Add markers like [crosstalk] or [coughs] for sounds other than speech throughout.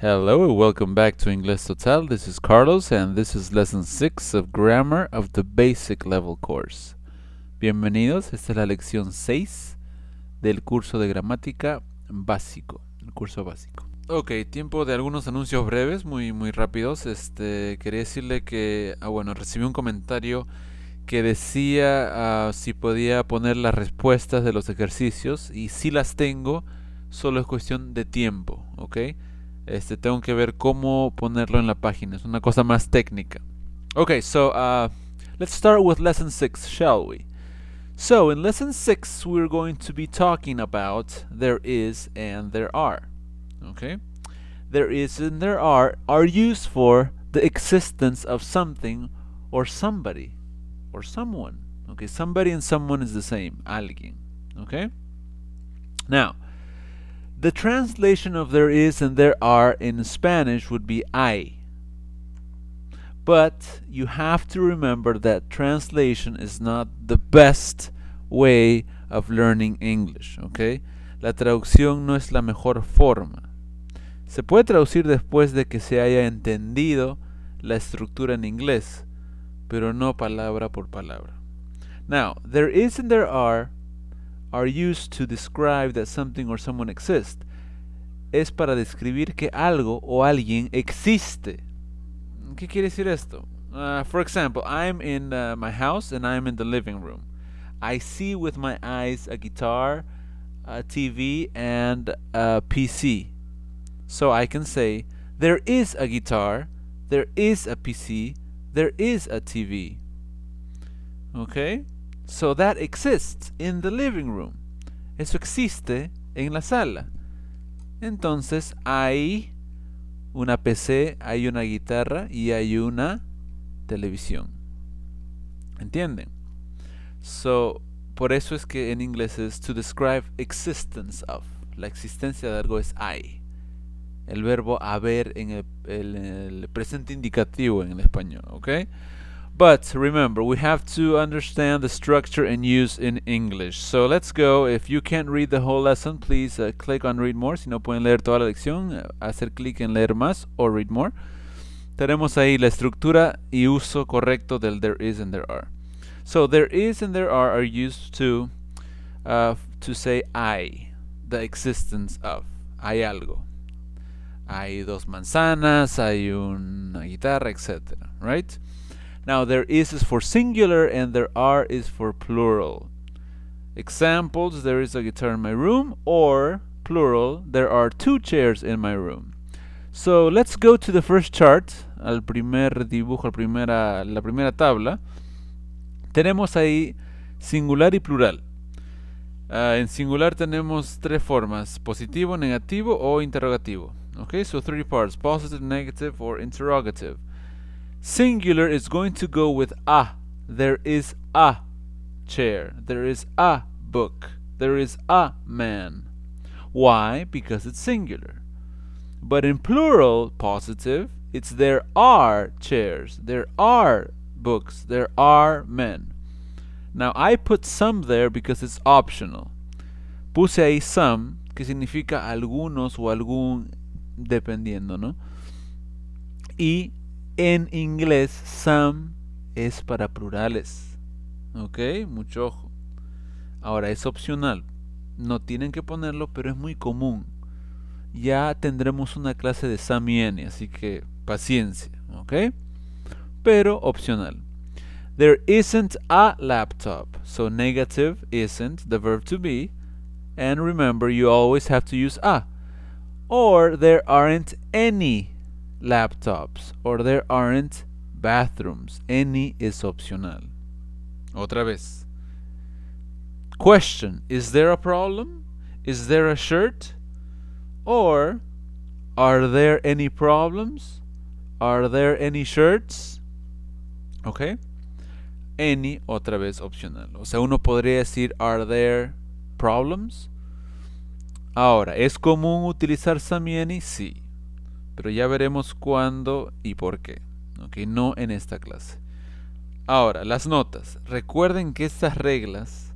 Hello, welcome back to English Total. This is Carlos, and this is lesson 6 of grammar of the basic level course. Bienvenidos, esta es la lección 6 del curso de gramática básico, el curso básico. Ok, tiempo de algunos anuncios breves, muy, muy rápidos. Este, quería decirle que, ah, bueno, recibí un comentario que decía ah, si podía poner las respuestas de los ejercicios, y si las tengo, solo es cuestión de tiempo, ¿ok? Este, tengo que ver cómo ponerlo en la página. Es una cosa más técnica. Okay, so uh, let's start with lesson 6, shall we? So, in lesson 6, we're going to be talking about there is and there are. Okay? There is and there are are used for the existence of something or somebody or someone. Okay, somebody and someone is the same. Alguien. Okay? Now, the translation of there is and there are in Spanish would be I. But you have to remember that translation is not the best way of learning English, okay? La traducción no es la mejor forma. Se puede traducir después de que se haya entendido la estructura en inglés, pero no palabra por palabra. Now, there is and there are are used to describe that something or someone exists. Es para describir que algo o alguien existe. ¿Qué quiere decir esto? Uh, for example, I'm in uh, my house and I'm in the living room. I see with my eyes a guitar, a TV, and a PC. So I can say, there is a guitar, there is a PC, there is a TV. Okay? So that exists in the living room. Eso existe en la sala. Entonces hay una PC, hay una guitarra y hay una televisión. ¿Entienden? So, por eso es que en inglés es to describe existence of. La existencia de algo es hay. El verbo haber en el, presente indicativo en el español, ¿ok? But remember, we have to understand the structure and use in English. So let's go. If you can't read the whole lesson, please uh, click on read more. Si no pueden leer toda la lección, uh, hacer clic en leer más o read more. Tenemos ahí la estructura y uso correcto del there is and there are. So there is and there are are used to uh, to say I, the existence of. Hay algo. Hay dos manzanas, hay una guitarra, etc. Right? Now, there is is for singular and there are is for plural. Examples there is a guitar in my room, or plural, there are two chairs in my room. So let's go to the first chart, al primer dibujo, al primera, la primera tabla. Tenemos ahí singular y plural. Uh, en singular tenemos tres formas, positivo, negativo o interrogativo. Okay, so three parts, positive, negative, or interrogative. Singular is going to go with a. There is a chair. There is a book. There is a man. Why? Because it's singular. But in plural, positive, it's there are chairs. There are books. There are men. Now I put some there because it's optional. Puse ahí some, que significa algunos o algún, dependiendo, ¿no? Y en inglés, some es para plurales. ¿Ok? Mucho ojo. Ahora, es opcional. No tienen que ponerlo, pero es muy común. Ya tendremos una clase de some y any, así que paciencia. ¿Ok? Pero opcional. There isn't a laptop. So negative isn't the verb to be. And remember, you always have to use a. Or there aren't any laptops or there aren't bathrooms. Any is optional. Otra vez. Question Is there a problem? Is there a shirt? Or are there any problems? Are there any shirts? Okay. Any otra vez opcional. O sea, uno podría decir Are there problems? Ahora, ¿es común utilizar Samieni? Sí pero ya veremos cuándo y por qué. ¿ok? No en esta clase. Ahora, las notas. Recuerden que estas reglas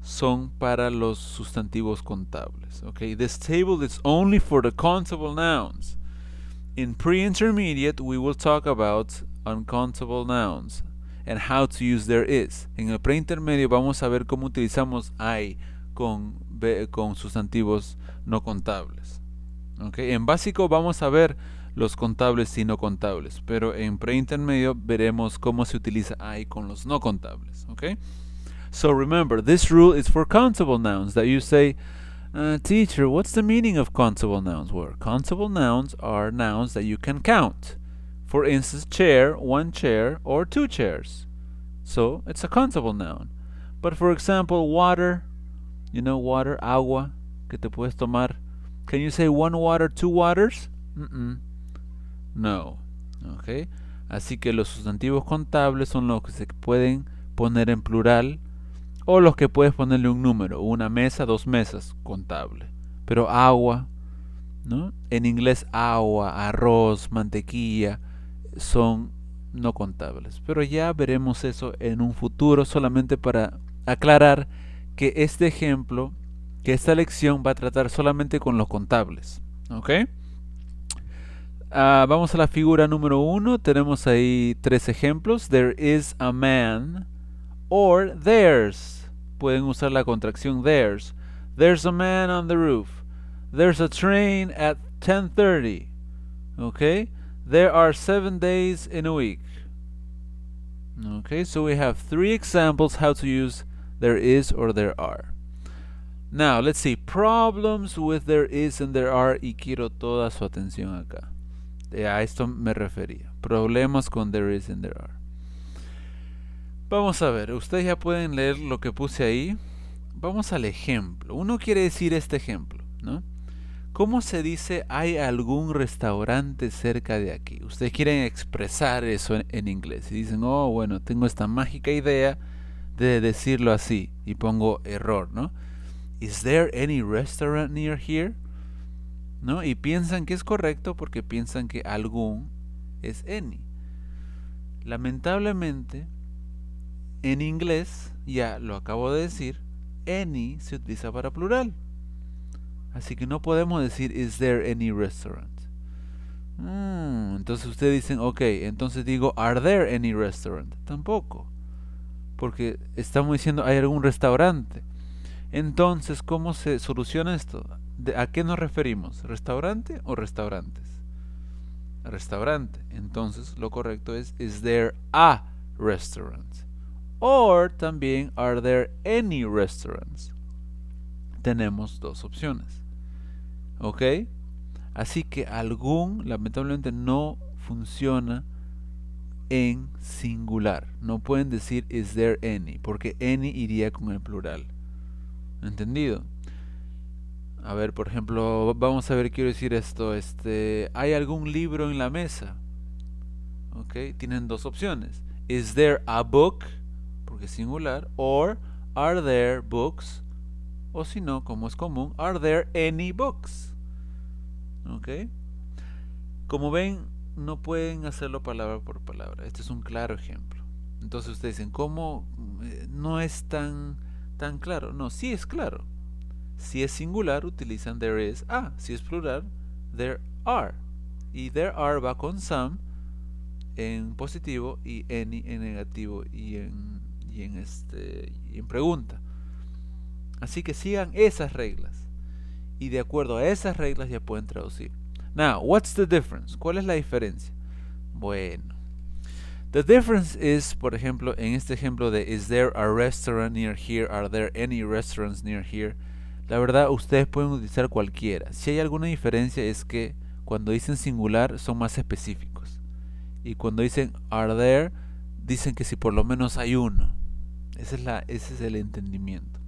son para los sustantivos contables. ¿ok? This table is only for the countable nouns. In pre-intermediate, we will talk about uncountable nouns and how to use there is. En el preintermedio vamos a ver cómo utilizamos I con sustantivos no contables. Okay. En básico vamos a ver los contables y no contables, pero en preintermedio veremos cómo se utiliza I con los no contables. Okay. So remember, this rule is for countable nouns that you say, uh, teacher, what's the meaning of countable nouns? Well, countable nouns are nouns that you can count. For instance, chair, one chair, or two chairs. So it's a countable noun. But for example, water, you know, water, agua, que te puedes tomar. Can you say one water, two waters? Mm -mm. No. Okay. Así que los sustantivos contables son los que se pueden poner en plural o los que puedes ponerle un número, una mesa, dos mesas, contable. Pero agua, ¿no? En inglés agua, arroz, mantequilla son no contables. Pero ya veremos eso en un futuro solamente para aclarar que este ejemplo, que esta lección va a tratar solamente con los contables. ¿Ok? Uh, vamos a la figura número uno. Tenemos ahí tres ejemplos. There is a man or there's pueden usar la contracción there's. There's a man on the roof. There's a train at 10:30. Okay? There are 7 days in a week. Okay, so we have three examples how to use there is or there are. Now, let's see problems with there is and there are y quiero toda su atención acá. A esto me refería. Problemas con there is and there are. Vamos a ver, ustedes ya pueden leer lo que puse ahí. Vamos al ejemplo. Uno quiere decir este ejemplo, ¿no? ¿Cómo se dice hay algún restaurante cerca de aquí? Ustedes quieren expresar eso en, inglés y dicen, oh, bueno, tengo esta mágica idea de decirlo así y pongo error, ¿no? Is there any restaurant near here? ¿No? Y piensan que es correcto porque piensan que algún es any. Lamentablemente, en inglés, ya lo acabo de decir, any se utiliza para plural. Así que no podemos decir is there any restaurant. Mm, entonces ustedes dicen, ok, entonces digo, are there any restaurant? Tampoco. Porque estamos diciendo, hay algún restaurante. Entonces, ¿cómo se soluciona esto? ¿A qué nos referimos? ¿Restaurante o restaurantes? Restaurante. Entonces, lo correcto es, is there a restaurant? Or también, are there any restaurants? Tenemos dos opciones. ¿Ok? Así que algún, lamentablemente, no funciona en singular. No pueden decir is there any, porque any iría con el plural. ¿Entendido? A ver, por ejemplo, vamos a ver, quiero decir esto. Este, ¿Hay algún libro en la mesa? ¿Ok? Tienen dos opciones. Is there a book? porque es singular, or are there books, o si no, como es común, are there any books? ¿Ok? Como ven, no pueden hacerlo palabra por palabra. Este es un claro ejemplo. Entonces ustedes dicen, ¿cómo eh, no es tan, tan claro? No, sí es claro. Si es singular, utilizan there is. Ah, si es plural, there are. Y there are va con some en positivo y any en negativo y en y en, este, y en pregunta. Así que sigan esas reglas. Y de acuerdo a esas reglas ya pueden traducir. Now, what's the difference? ¿Cuál es la diferencia? Bueno. The difference is, por ejemplo, en este ejemplo de Is there a restaurant near here? Are there any restaurants near here? La verdad, ustedes pueden utilizar cualquiera. Si hay alguna diferencia es que cuando dicen singular son más específicos. Y cuando dicen are there, dicen que si por lo menos hay uno. Ese es, la, ese es el entendimiento.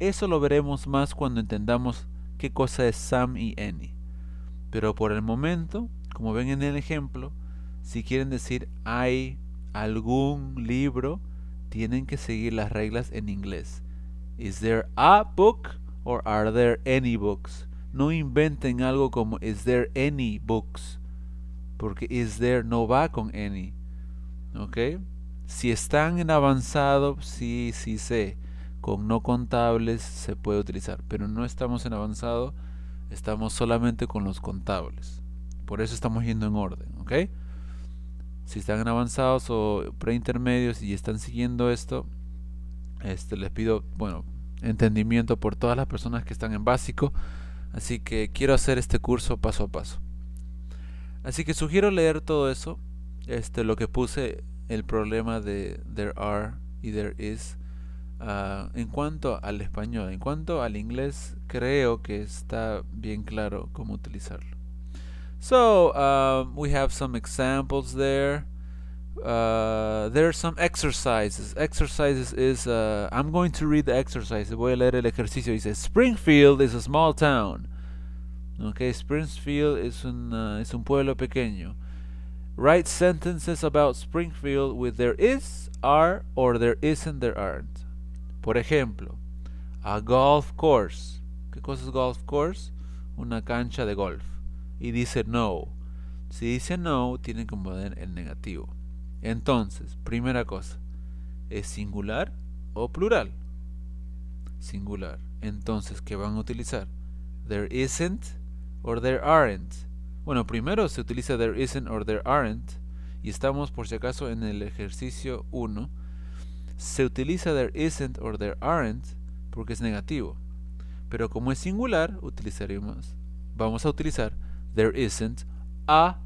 Eso lo veremos más cuando entendamos qué cosa es Sam y any. Pero por el momento, como ven en el ejemplo, si quieren decir hay algún libro, tienen que seguir las reglas en inglés. Is there a book or are there any books? No inventen algo como is there any books, porque is there no va con any. ¿Ok? Si están en avanzado, sí, sí sé. Con no contables se puede utilizar, pero no estamos en avanzado, estamos solamente con los contables. Por eso estamos yendo en orden, ¿ok? Si están avanzados o preintermedios y están siguiendo esto, este, les pido, bueno, entendimiento por todas las personas que están en básico. Así que quiero hacer este curso paso a paso. Así que sugiero leer todo eso. Este, lo que puse, el problema de there are y there is. Ah, en cuanto al español, en cuanto al inglés, creo que está bien claro cómo utilizarlo. So, uh, we have some examples there. Uh, there are some exercises. Exercises is, uh, I'm going to read the exercise. Voy a leer el ejercicio. Dice, Springfield is a small town. Okay, Springfield es un, uh, es un pueblo pequeño. Write sentences about Springfield with there is, are, or there isn't, there aren't. Por ejemplo, a golf course. ¿Qué cosa es golf course? Una cancha de golf. Y dice no. Si dice no, tiene que poner el negativo. Entonces, primera cosa, ¿es singular o plural? Singular. Entonces, ¿qué van a utilizar? There isn't or there aren't. Bueno, primero se utiliza there isn't or there aren't. Y estamos por si acaso en el ejercicio 1. Se utiliza there isn't or there aren't porque es negativo. Pero como es singular, utilizaremos, vamos a utilizar there isn't a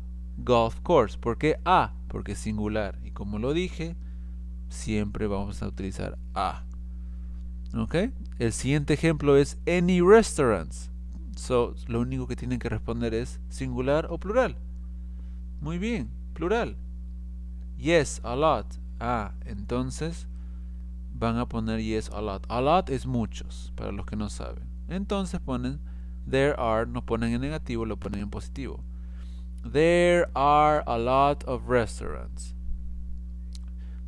golf course. ¿Por qué a? Porque es singular. Y como lo dije, siempre vamos a utilizar a. ¿Ok? El siguiente ejemplo es any restaurants. So, lo único que tienen que responder es singular o plural. Muy bien, plural. Yes, a lot. Ah, entonces van a poner yes, a lot. A lot es muchos, para los que no saben. Entonces ponen there are, no ponen en negativo, lo ponen en positivo. There are a lot of restaurants.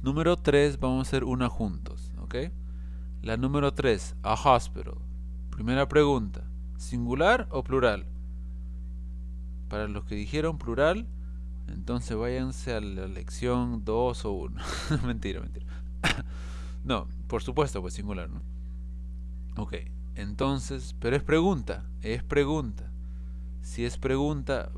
Número 3, vamos a hacer una juntos, ¿ok? La número 3, a hospital. Primera pregunta, ¿singular o plural? Para los que dijeron plural, entonces váyanse a la lección 2 o 1. [laughs] mentira, mentira. [coughs] no, por supuesto, pues singular, ¿no? Ok, entonces, pero es pregunta, es pregunta. Si es pregunta,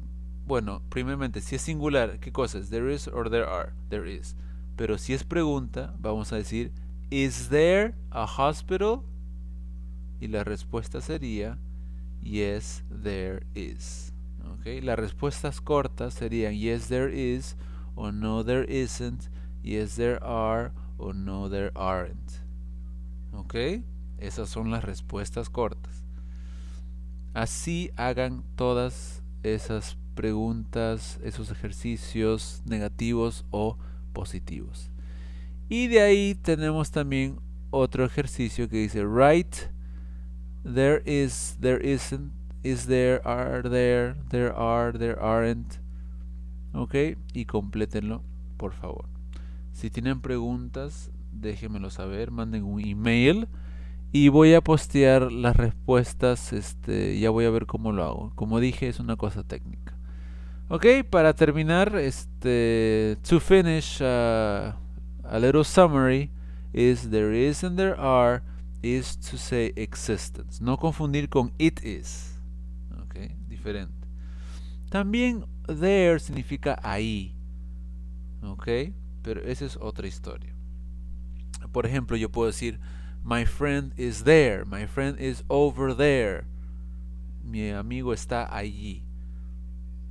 bueno, primeramente, si es singular, ¿qué cosa es? There is or there are? There is. Pero si es pregunta, vamos a decir, ¿Is there a hospital? Y la respuesta sería, Yes, there is. Okay. Las respuestas cortas serían, Yes, there is, o No, there isn't, Yes, there are, o No, there aren't. ¿Ok? Esas son las respuestas cortas. Así hagan todas esas preguntas, esos ejercicios negativos o positivos. Y de ahí tenemos también otro ejercicio que dice write there is, there isn't, is there, are there, there are, there aren't. Ok, y complétenlo, por favor. Si tienen preguntas, déjenmelo saber, manden un email y voy a postear las respuestas, este, ya voy a ver cómo lo hago. Como dije, es una cosa técnica. Ok, para terminar, este, to finish uh, a little summary is there is and there are is to say existence. No confundir con it is. Ok, diferente. También there significa ahí. Ok, pero esa es otra historia. Por ejemplo, yo puedo decir My friend is there. My friend is over there. Mi amigo está allí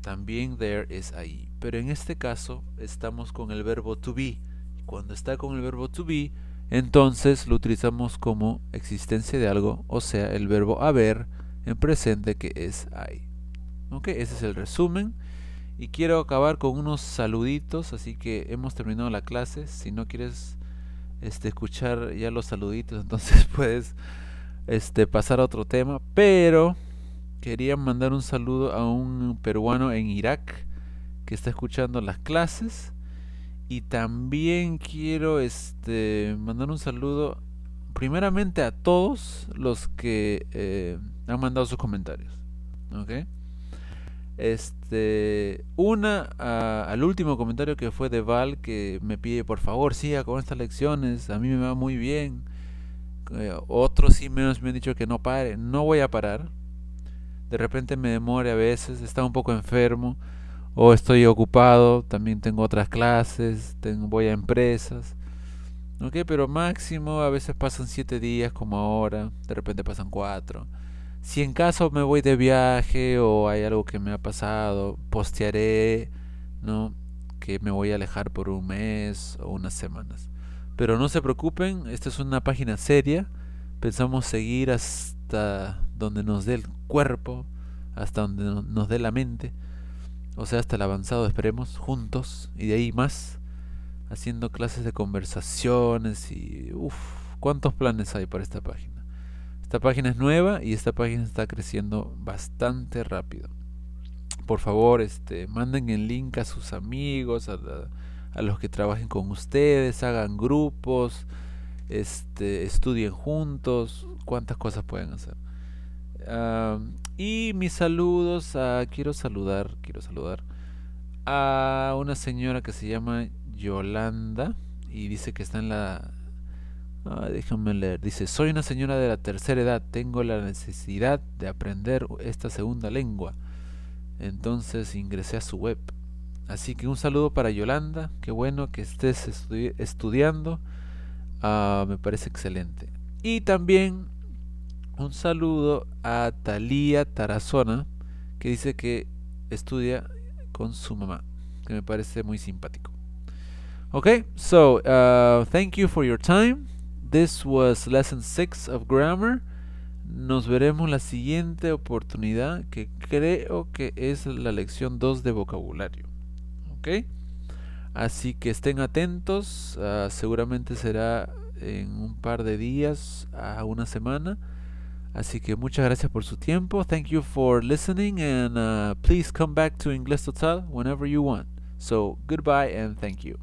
también there es ahí. Pero en este caso estamos con el verbo to be. Cuando está con el verbo to be, entonces lo utilizamos como existencia de algo, o sea, el verbo haber en presente que es ahí. Ok, ese es el resumen. Y quiero acabar con unos saluditos, así que hemos terminado la clase. Si no quieres este, escuchar ya los saluditos, [laughs] entonces puedes este, pasar a otro tema. Pero quería mandar un saludo a un peruano en Irak que está escuchando las clases y también quiero este mandar un saludo primeramente a todos los que eh, han mandado sus comentarios ¿ok? Este una al último comentario que fue de Val que me pide por favor siga con estas lecciones a mí me va muy bien eh, otros sí menos me han dicho que no pare no voy a parar de repente me demore a veces, está un poco enfermo o estoy ocupado, también tengo otras clases, tengo, voy a empresas. Ok, pero máximo a veces pasan siete días como ahora, de repente pasan cuatro. Si en caso me voy de viaje o hay algo que me ha pasado, postearé, ¿no? Que me voy a alejar por un mes o unas semanas. Pero no se preocupen, esta es una página seria. Pensamos seguir hasta donde nos dé el cuerpo, hasta donde nos dé la mente. O sea, hasta el avanzado, esperemos, juntos. Y de ahí más, haciendo clases de conversaciones y... Uff, ¿cuántos planes hay para esta página? Esta página es nueva y esta página está creciendo bastante rápido. Por favor, este, manden el link a sus amigos, a, los que trabajen con ustedes, hagan grupos, este, estudien juntos, cuántas cosas pueden hacer. y mis saludos a, quiero saludar, quiero saludar a una señora que se llama Yolanda y dice que está en la Ah, déjame leer. Dice, soy una señora de la tercera edad, tengo la necesidad de aprender esta segunda lengua. Entonces ingresé a su web. Así que un saludo para Yolanda, qué bueno que estés estudiando, ah, me parece excelente. Y también un saludo a Talía Tarazona, que dice que estudia con su mamá, que me parece muy simpático. Okay, so uh, thank you for your time. This was lesson 6 of grammar. Nos veremos la siguiente oportunidad que creo que es la lección 2 de vocabulario. ¿Ok? Así que estén atentos. Uh, seguramente será en un par de días a una semana. Así que muchas gracias por su tiempo. Thank you for listening and uh, please come back to English Total whenever you want. So goodbye and thank you.